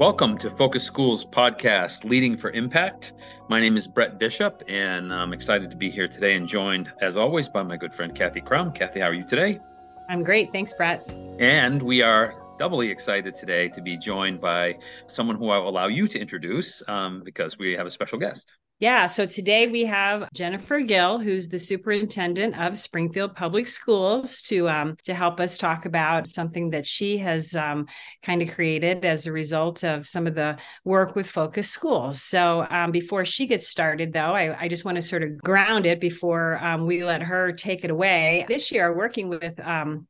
Welcome to Focus Schools podcast, Leading for Impact. My name is Brett Bishop, and I'm excited to be here today and joined, as always, by my good friend Kathy Crum. Kathy, how are you today? I'm great. Thanks, Brett. And we are doubly excited today to be joined by someone who I will allow you to introduce um, because we have a special guest. Yeah, so today we have Jennifer Gill, who's the superintendent of Springfield Public Schools, to um, to help us talk about something that she has um, kind of created as a result of some of the work with Focus Schools. So um, before she gets started, though, I, I, just want to sort of ground it before um, we let her take it away. This year, working with um,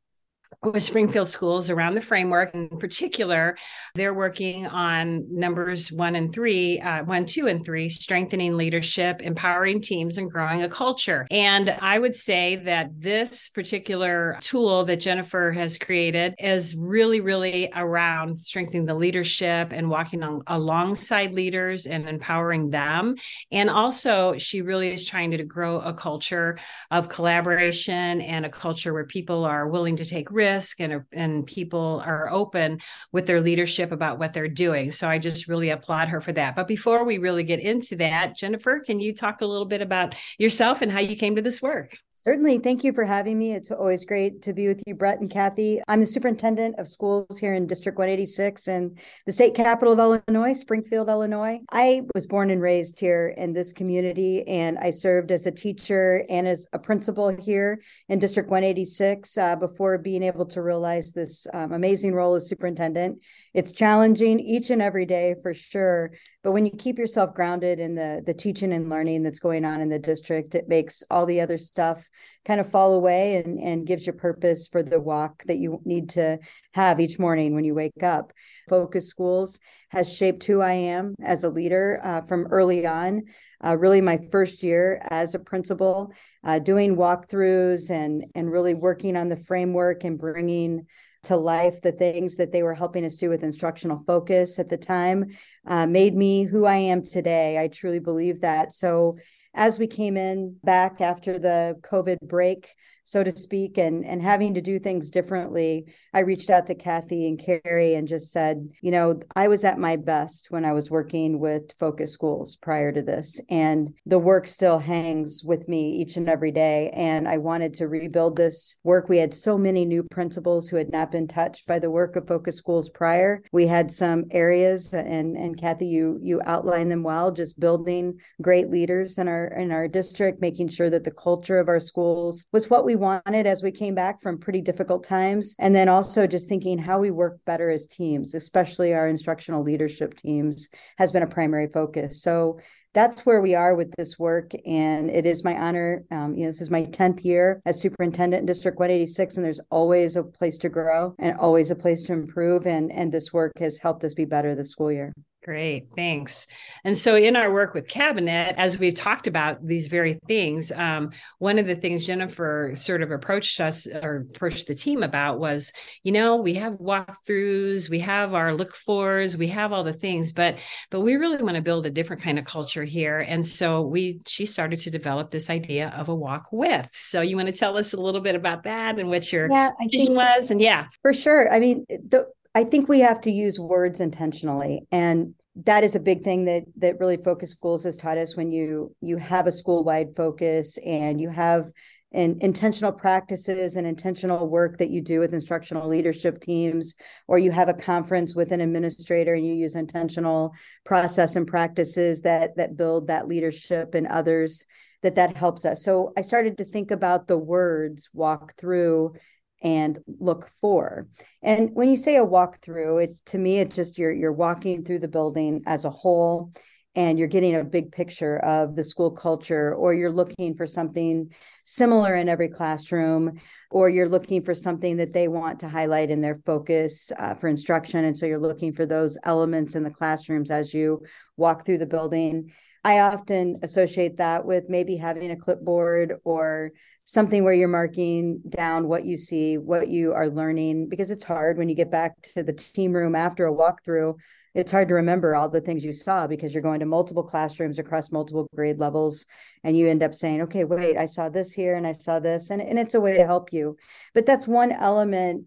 with Springfield schools around the framework. In particular, they're working on numbers one and three, uh, one, two, and three, strengthening leadership, empowering teams, and growing a culture. And I would say that this particular tool that Jennifer has created is really, really around strengthening the leadership and walking on, alongside leaders and empowering them. And also, she really is trying to grow a culture of collaboration and a culture where people are willing to take risks risk and and people are open with their leadership about what they're doing. So I just really applaud her for that. But before we really get into that, Jennifer, can you talk a little bit about yourself and how you came to this work? Certainly. Thank you for having me. It's always great to be with you, Brett and Kathy. I'm the superintendent of schools here in District 186 and the state capital of Illinois, Springfield, Illinois. I was born and raised here in this community, and I served as a teacher and as a principal here in District 186 uh, before being able to realize this um, amazing role as superintendent it's challenging each and every day for sure but when you keep yourself grounded in the the teaching and learning that's going on in the district it makes all the other stuff kind of fall away and and gives you purpose for the walk that you need to have each morning when you wake up. Focus schools has shaped who i am as a leader uh, from early on uh, really my first year as a principal uh, doing walkthroughs and and really working on the framework and bringing to life the things that they were helping us do with instructional focus at the time uh, made me who I am today. I truly believe that. So, as we came in back after the COVID break, so to speak, and and having to do things differently, I reached out to Kathy and Carrie and just said, you know, I was at my best when I was working with focus schools prior to this, and the work still hangs with me each and every day. And I wanted to rebuild this work. We had so many new principals who had not been touched by the work of focus schools prior. We had some areas, and and Kathy, you you outlined them well, just building great leaders in our in our district, making sure that the culture of our schools was what we wanted as we came back from pretty difficult times, and then also just thinking how we work better as teams, especially our instructional leadership teams, has been a primary focus. So that's where we are with this work. And it is my honor. Um, you know, this is my 10th year as superintendent in District 186, and there's always a place to grow and always a place to improve. And, and this work has helped us be better this school year. Great, thanks. And so, in our work with Cabinet, as we've talked about these very things, um, one of the things Jennifer sort of approached us or approached the team about was, you know, we have walkthroughs, we have our look fors, we have all the things, but but we really want to build a different kind of culture here. And so we she started to develop this idea of a walk with. So you want to tell us a little bit about that and what your yeah, vision was? And yeah, for sure. I mean, the I think we have to use words intentionally and that is a big thing that that really focus schools has taught us. When you you have a school wide focus and you have an intentional practices and intentional work that you do with instructional leadership teams or you have a conference with an administrator and you use intentional process and practices that that build that leadership and others that that helps us. So i started to think about the words walk through and look for. And when you say a walkthrough, it to me it's just you're you're walking through the building as a whole and you're getting a big picture of the school culture or you're looking for something similar in every classroom or you're looking for something that they want to highlight in their focus uh, for instruction and so you're looking for those elements in the classrooms as you walk through the building i often associate that with maybe having a clipboard or something where you're marking down what you see, what you are learning, because it's hard when you get back to the team room after a walkthrough. It's hard to remember all the things you saw because you're going to multiple classrooms across multiple grade levels and you end up saying, okay, wait, I saw this here and I saw this. And, and it's a way to help you. But that's one element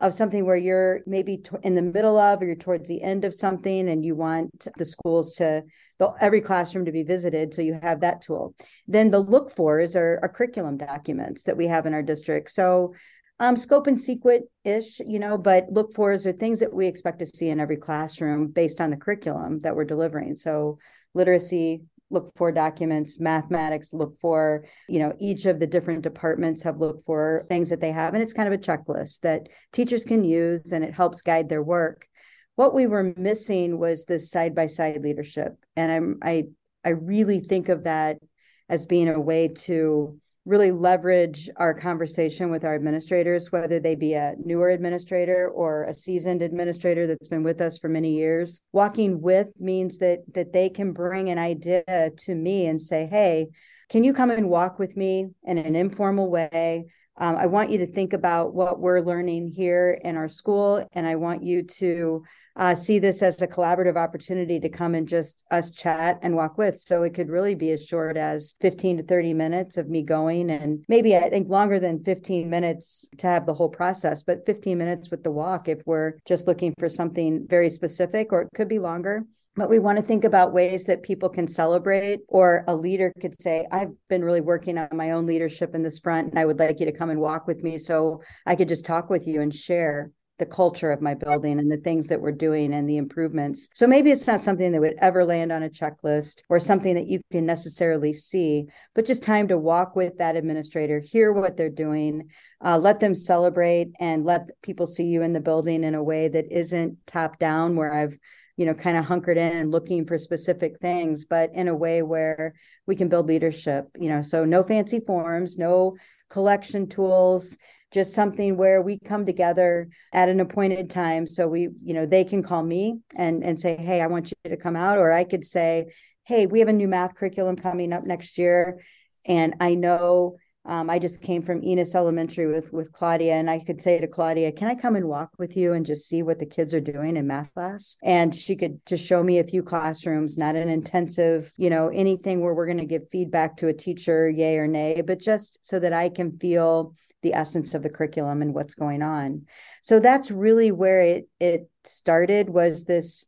of something where you're maybe in the middle of or you're towards the end of something and you want the schools to the, every classroom to be visited so you have that tool. Then the look fors are, are curriculum documents that we have in our district. So um, scope and sequent ish you know but look fors are things that we expect to see in every classroom based on the curriculum that we're delivering. So literacy look for documents mathematics look for you know each of the different departments have looked for things that they have and it's kind of a checklist that teachers can use and it helps guide their work what we were missing was this side by side leadership and i'm i i really think of that as being a way to really leverage our conversation with our administrators, whether they be a newer administrator or a seasoned administrator that's been with us for many years. Walking with means that that they can bring an idea to me and say, "Hey, can you come and walk with me in an informal way?" Um, I want you to think about what we're learning here in our school, and I want you to uh, see this as a collaborative opportunity to come and just us chat and walk with. So it could really be as short as 15 to 30 minutes of me going, and maybe I think longer than 15 minutes to have the whole process, but 15 minutes with the walk if we're just looking for something very specific, or it could be longer but we want to think about ways that people can celebrate or a leader could say i've been really working on my own leadership in this front and i would like you to come and walk with me so i could just talk with you and share the culture of my building and the things that we're doing and the improvements. So maybe it's not something that would ever land on a checklist or something that you can necessarily see but just time to walk with that administrator hear what they're doing uh, let them celebrate and let people see you in the building in a way that isn't top down where i've you know, kind of hunkered in and looking for specific things, but in a way where we can build leadership, you know, so no fancy forms, no collection tools, just something where we come together at an appointed time. So we, you know, they can call me and and say, hey, I want you to come out, or I could say, hey, we have a new math curriculum coming up next year. And I know um, I just came from Enos Elementary with with Claudia, and I could say to Claudia, "Can I come and walk with you and just see what the kids are doing in math class?" And she could just show me a few classrooms, not an intensive, you know, anything where we're going to give feedback to a teacher, yay or nay, but just so that I can feel the essence of the curriculum and what's going on. So that's really where it it started. Was this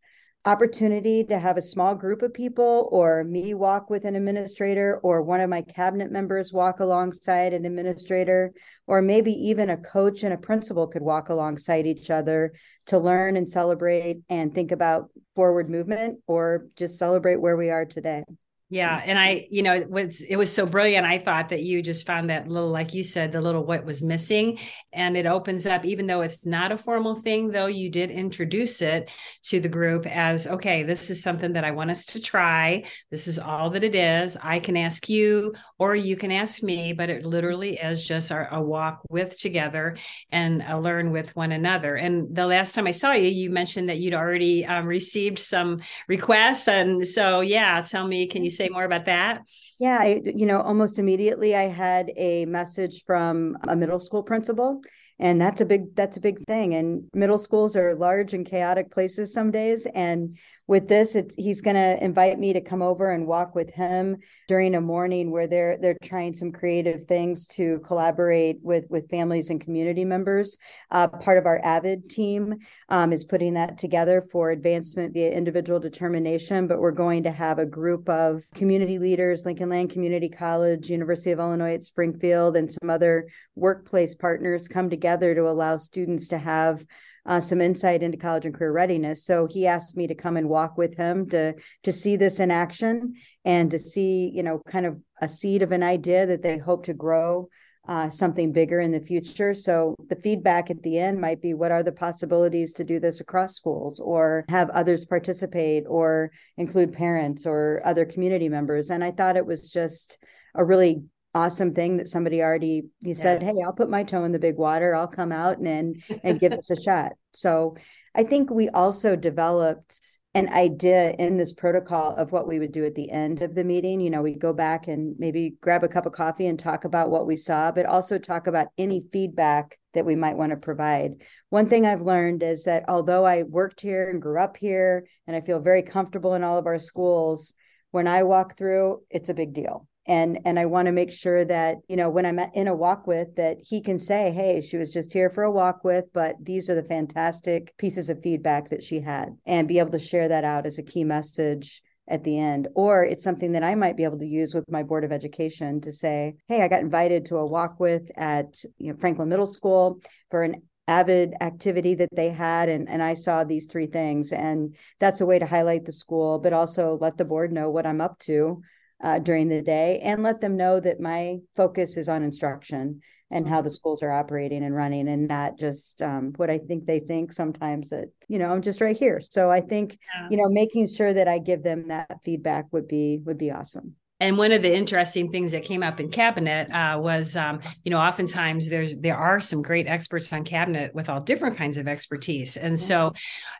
opportunity to have a small group of people or me walk with an administrator or one of my cabinet members walk alongside an administrator or maybe even a coach and a principal could walk alongside each other to learn and celebrate and think about forward movement or just celebrate where we are today yeah, and I, you know, it was it was so brilliant. I thought that you just found that little, like you said, the little what was missing, and it opens up. Even though it's not a formal thing, though, you did introduce it to the group as okay. This is something that I want us to try. This is all that it is. I can ask you, or you can ask me, but it literally is just our, a walk with together and a learn with one another. And the last time I saw you, you mentioned that you'd already um, received some requests, and so yeah, tell me, can you say more about that? Yeah, I, you know, almost immediately I had a message from a middle school principal and that's a big that's a big thing and middle schools are large and chaotic places some days and with this he's going to invite me to come over and walk with him during a morning where they're they're trying some creative things to collaborate with with families and community members. Uh, part of our avid team um, is putting that together for advancement via individual determination but we're going to have a group of community leaders lincoln land community college university of illinois at springfield and some other workplace partners come together to allow students to have uh, some insight into college and career readiness. So he asked me to come and walk with him to to see this in action and to see, you know, kind of a seed of an idea that they hope to grow uh, something bigger in the future. So the feedback at the end might be what are the possibilities to do this across schools or have others participate or include parents or other community members. And I thought it was just a really awesome thing that somebody already you yes. said hey i'll put my toe in the big water. I'll come out and and give us a shot. So i think we also developed an idea in this protocol of what we would do at the end of the meeting. You know we go back and maybe grab a cup of coffee and talk about what we saw but also talk about any feedback that we might want to provide. One thing i've learned is that although i worked here and grew up here and i feel very comfortable in all of our schools when i walk through it's a big deal and and i want to make sure that you know when i'm in a walk with that he can say hey she was just here for a walk with but these are the fantastic pieces of feedback that she had and be able to share that out as a key message at the end. Or it's something that i might be able to use with my board of education to say hey i got invited to a walk with at you know, franklin middle school for an avid activity that they had and, and i saw these three things. And that's a way to highlight the school but also let the board know what i'm up to uh, during the day and let them know that my focus is on instruction and how the schools are operating and running and not just um, what I think they think sometimes that, you know, I'm just right here. So I think, yeah. you know, making sure that I give them that feedback would be would be awesome and one of the interesting things that came up in cabinet uh, was um, you know oftentimes there's there are some great experts on cabinet with all different kinds of expertise. And so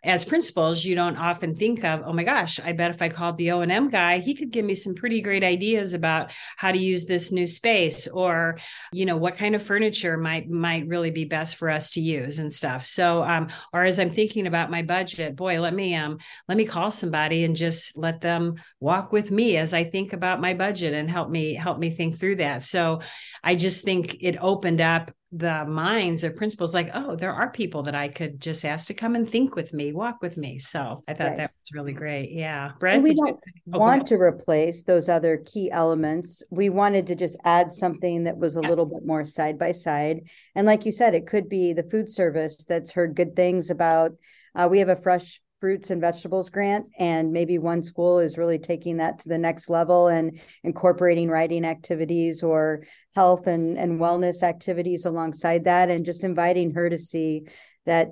as principals you don't often think of oh my gosh i bet if i called the o&m guy he could give me some pretty great ideas about how to use this new space or you know what kind of furniture might might really be best for us to use and stuff. So um, or as i'm thinking about my budget boy let me um let me call somebody and just let them walk with me as i think about my my budget and help me help me think through that. So i just think it opened up the minds of principals like oh there are people that i could just ask to come and think with me walk with me. So i thought right. that was really great. Yeah. Brett we don't you, want to replace those other key elements. We wanted to just add something that was a yes. little bit more side by side. And like you said it could be the food service that's heard good things about. Uh, we have a fresh fruits and vegetables grant and maybe one school is really taking that to the next level and incorporating writing activities or health and, and wellness activities alongside that and just inviting her to see that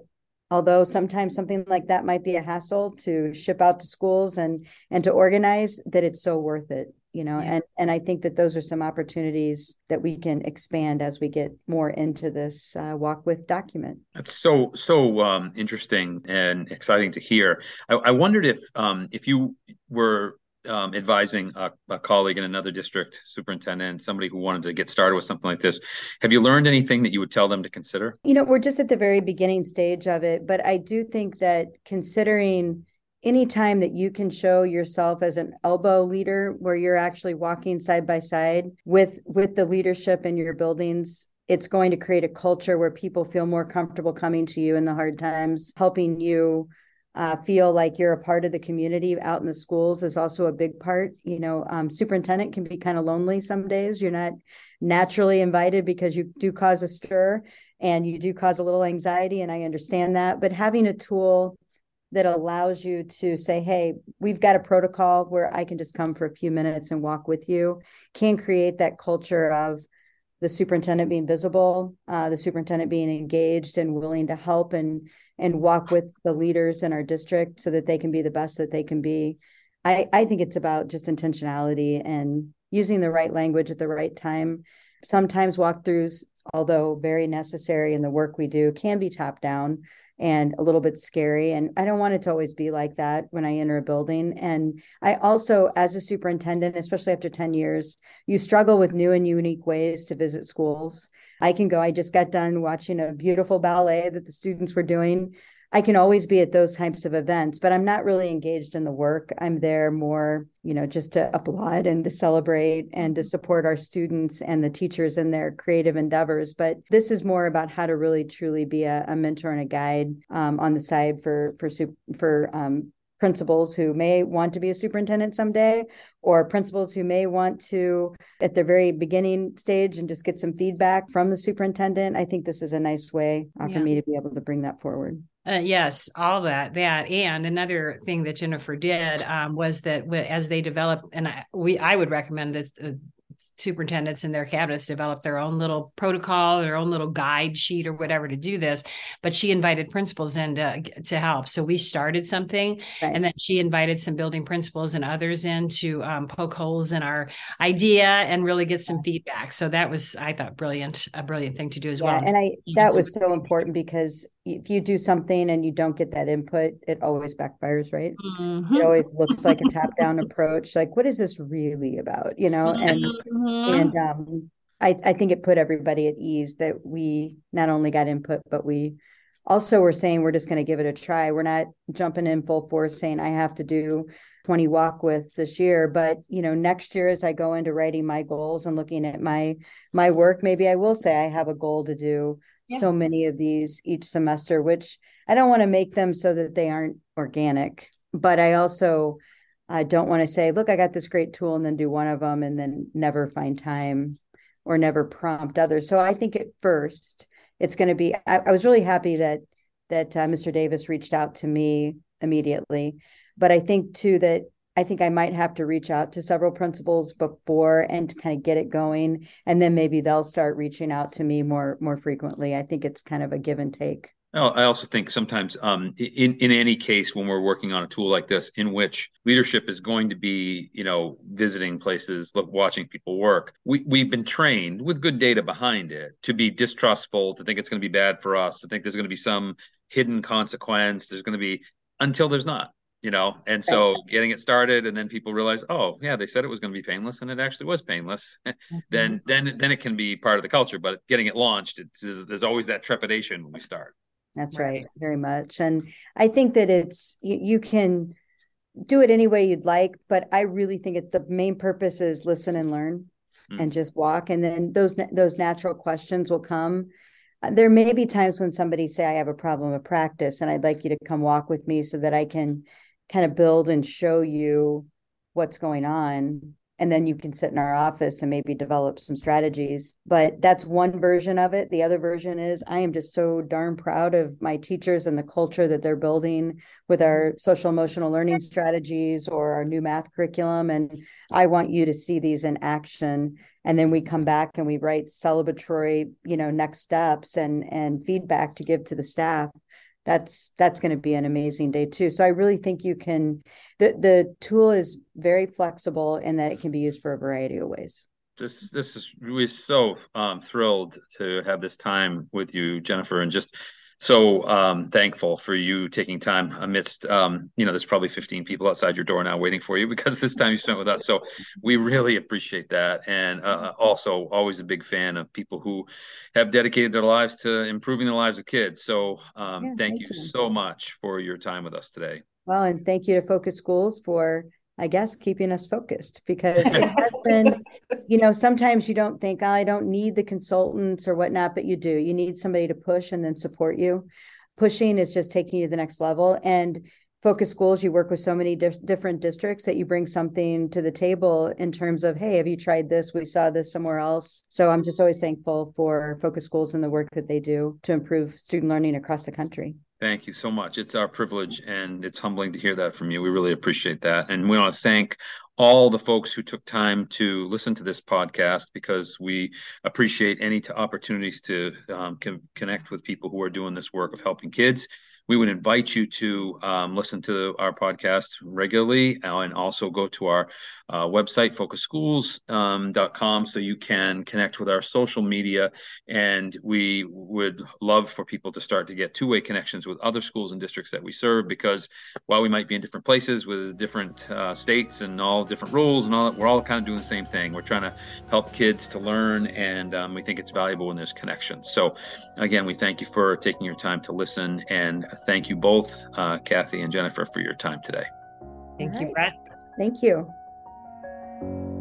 although sometimes something like that might be a hassle to ship out to schools and and to organize that it's so worth it you know yeah. and and i think that those are some opportunities that we can expand as we get more into this uh, walk with document that's so so um, interesting and exciting to hear i, I wondered if um, if you were um, advising a, a, colleague in another district superintendent, somebody who wanted to get started with something like this. Have you learned anything that you would tell them to consider? You know, we're just at the very beginning stage of it, but I do think that considering anytime that you can show yourself as an elbow leader where you're actually walking side by side with with the leadership in your buildings it's going to create a culture where people feel more comfortable coming to you in the hard times. Helping you uh, feel like you're a part of the community out in the schools is also a big part you know um, superintendent can be kind of lonely some days. You're not naturally invited because you do cause a stir and you do cause a little anxiety and i understand that but having a tool that allows you to say, hey, we've got a protocol where I can just come for a few minutes and walk with you, can create that culture of the superintendent being visible, uh, the superintendent being engaged and willing to help and and walk with the leaders in our district so that they can be the best that they can be. I, I think it's about just intentionality and using the right language at the right time. Sometimes walkthroughs, although very necessary in the work we do, can be top down and a little bit scary. And I don't want it to always be like that when I enter a building. And I also, as a superintendent, especially after 10 years, you struggle with new and unique ways to visit schools. I can go, I just got done watching a beautiful ballet that the students were doing I can always be at those types of events, but I'm not really engaged in the work. I'm there more, you know, just to applaud and to celebrate and to support our students and the teachers in their creative endeavors. But this is more about how to really truly be a, a mentor and a guide um, on the side for for for um, principals who may want to be a superintendent someday or principals who may want to at the very beginning stage and just get some feedback from the superintendent i think this is a nice way uh, yeah. for me to be able to bring that forward uh, yes, all that, that, and another thing that Jennifer did um, was that as they developed, and I, we, I would recommend that uh, superintendents and their cabinets develop their own little protocol, their own little guide sheet or whatever to do this. But she invited principals in to, to help. So we started something, right. and then she invited some building principals and others in to um, poke holes in our idea and really get some feedback. So that was, I thought, brilliant, a brilliant thing to do as yeah, well. And I that was so important because if you do something and you don't get that input, it always backfires, right? Mm-hmm. It always looks like a top down approach. Like, what is this really about? You know, and mm-hmm. and um, I I think it put everybody at ease that we not only got input, but we also we're saying we're just going to give it a try. We're not jumping in full force saying I have to do 20 walk with this year but you know next year as i go into writing my goals and looking at my my work maybe i will say i have a goal to do so many of these each semester which i don't want to make them so that they aren't organic but i also I don't want to say, look, I got this great tool and then do one of them and then never find time or never prompt others. So I think at first it's going to be, I, I was really happy that, that uh, Mr. Davis reached out to me immediately. But I think too that I think I might have to reach out to several principals before and kind of get it going. And then maybe they'll start reaching out to me more, more frequently. I think it's kind of a give and take. I also think sometimes, um, in in any case, when we're working on a tool like this, in which leadership is going to be, you know, visiting places, look, watching people work, we we've been trained with good data behind it to be distrustful, to think it's going to be bad for us, to think there's going to be some hidden consequence. There's going to be until there's not, you know. And so right. getting it started, and then people realize, oh, yeah, they said it was going to be painless, and it actually was painless. mm-hmm. Then then then it can be part of the culture. But getting it launched, it's, there's always that trepidation when we start. That's right. right. Very much. And I think that it's, you, you, can do it any way you'd like, but I really think it, the main purpose is listen and learn mm. and just walk. And then those, those natural questions will come. Uh, there may be times when somebody say, I have a problem of practice and I'd like you to come walk with me so that I can kind of build and show you what's going on and then you can sit in our office and maybe develop some strategies. But that's one version of it. The other version is I am just so darn proud of my teachers and the culture that they're building with our social emotional learning strategies or our new math curriculum. And I want you to see these in action. And then we come back and we write celebratory, you know, next steps and and feedback to give to the staff that's that's going to be an amazing day too. So i really think you can the the tool is very flexible in that it can be used for a variety of ways. This this is we're so um, thrilled to have this time with you jennifer and just so um, thankful for you taking time amidst um, you know there's probably 15 people outside your door now waiting for you because this time you spent with us. So we really appreciate that. And uh, uh, also always a big fan of people who have dedicated their lives to improving the lives of kids. So um, yeah, thank, thank you, you. so much for your time with us today. Well and thank you to focus schools for I guess keeping us focused because it has been, you know, sometimes you don't think, oh, I don't need the consultants or whatnot, but you do. You need somebody to push and then support you. Pushing is just taking you to the next level. And focus schools, you work with so many di- different districts that you bring something to the table in terms of, hey, have you tried this? We saw this somewhere else. So I'm just always thankful for focus schools and the work that they do to improve student learning across the country. Thank you so much. It's our privilege and it's humbling to hear that from you. We really appreciate that. And we want to thank all the folks who took time to listen to this podcast because we appreciate any opportunities to um, connect with people who are doing this work of helping kids we would invite you to um, listen to our podcast regularly and also go to our uh, website, focusschools.com, um, so you can connect with our social media. And we would love for people to start to get two way connections with other schools and districts that we serve because while we might be in different places with different uh, states and all different rules and all that, we're all kind of doing the same thing. We're trying to help kids to learn, and um, we think it's valuable when there's connections. So, again, we thank you for taking your time to listen and thank you both, uh, Kathy and Jennifer, for your time today. Thank right. you, Brett. Thank thank you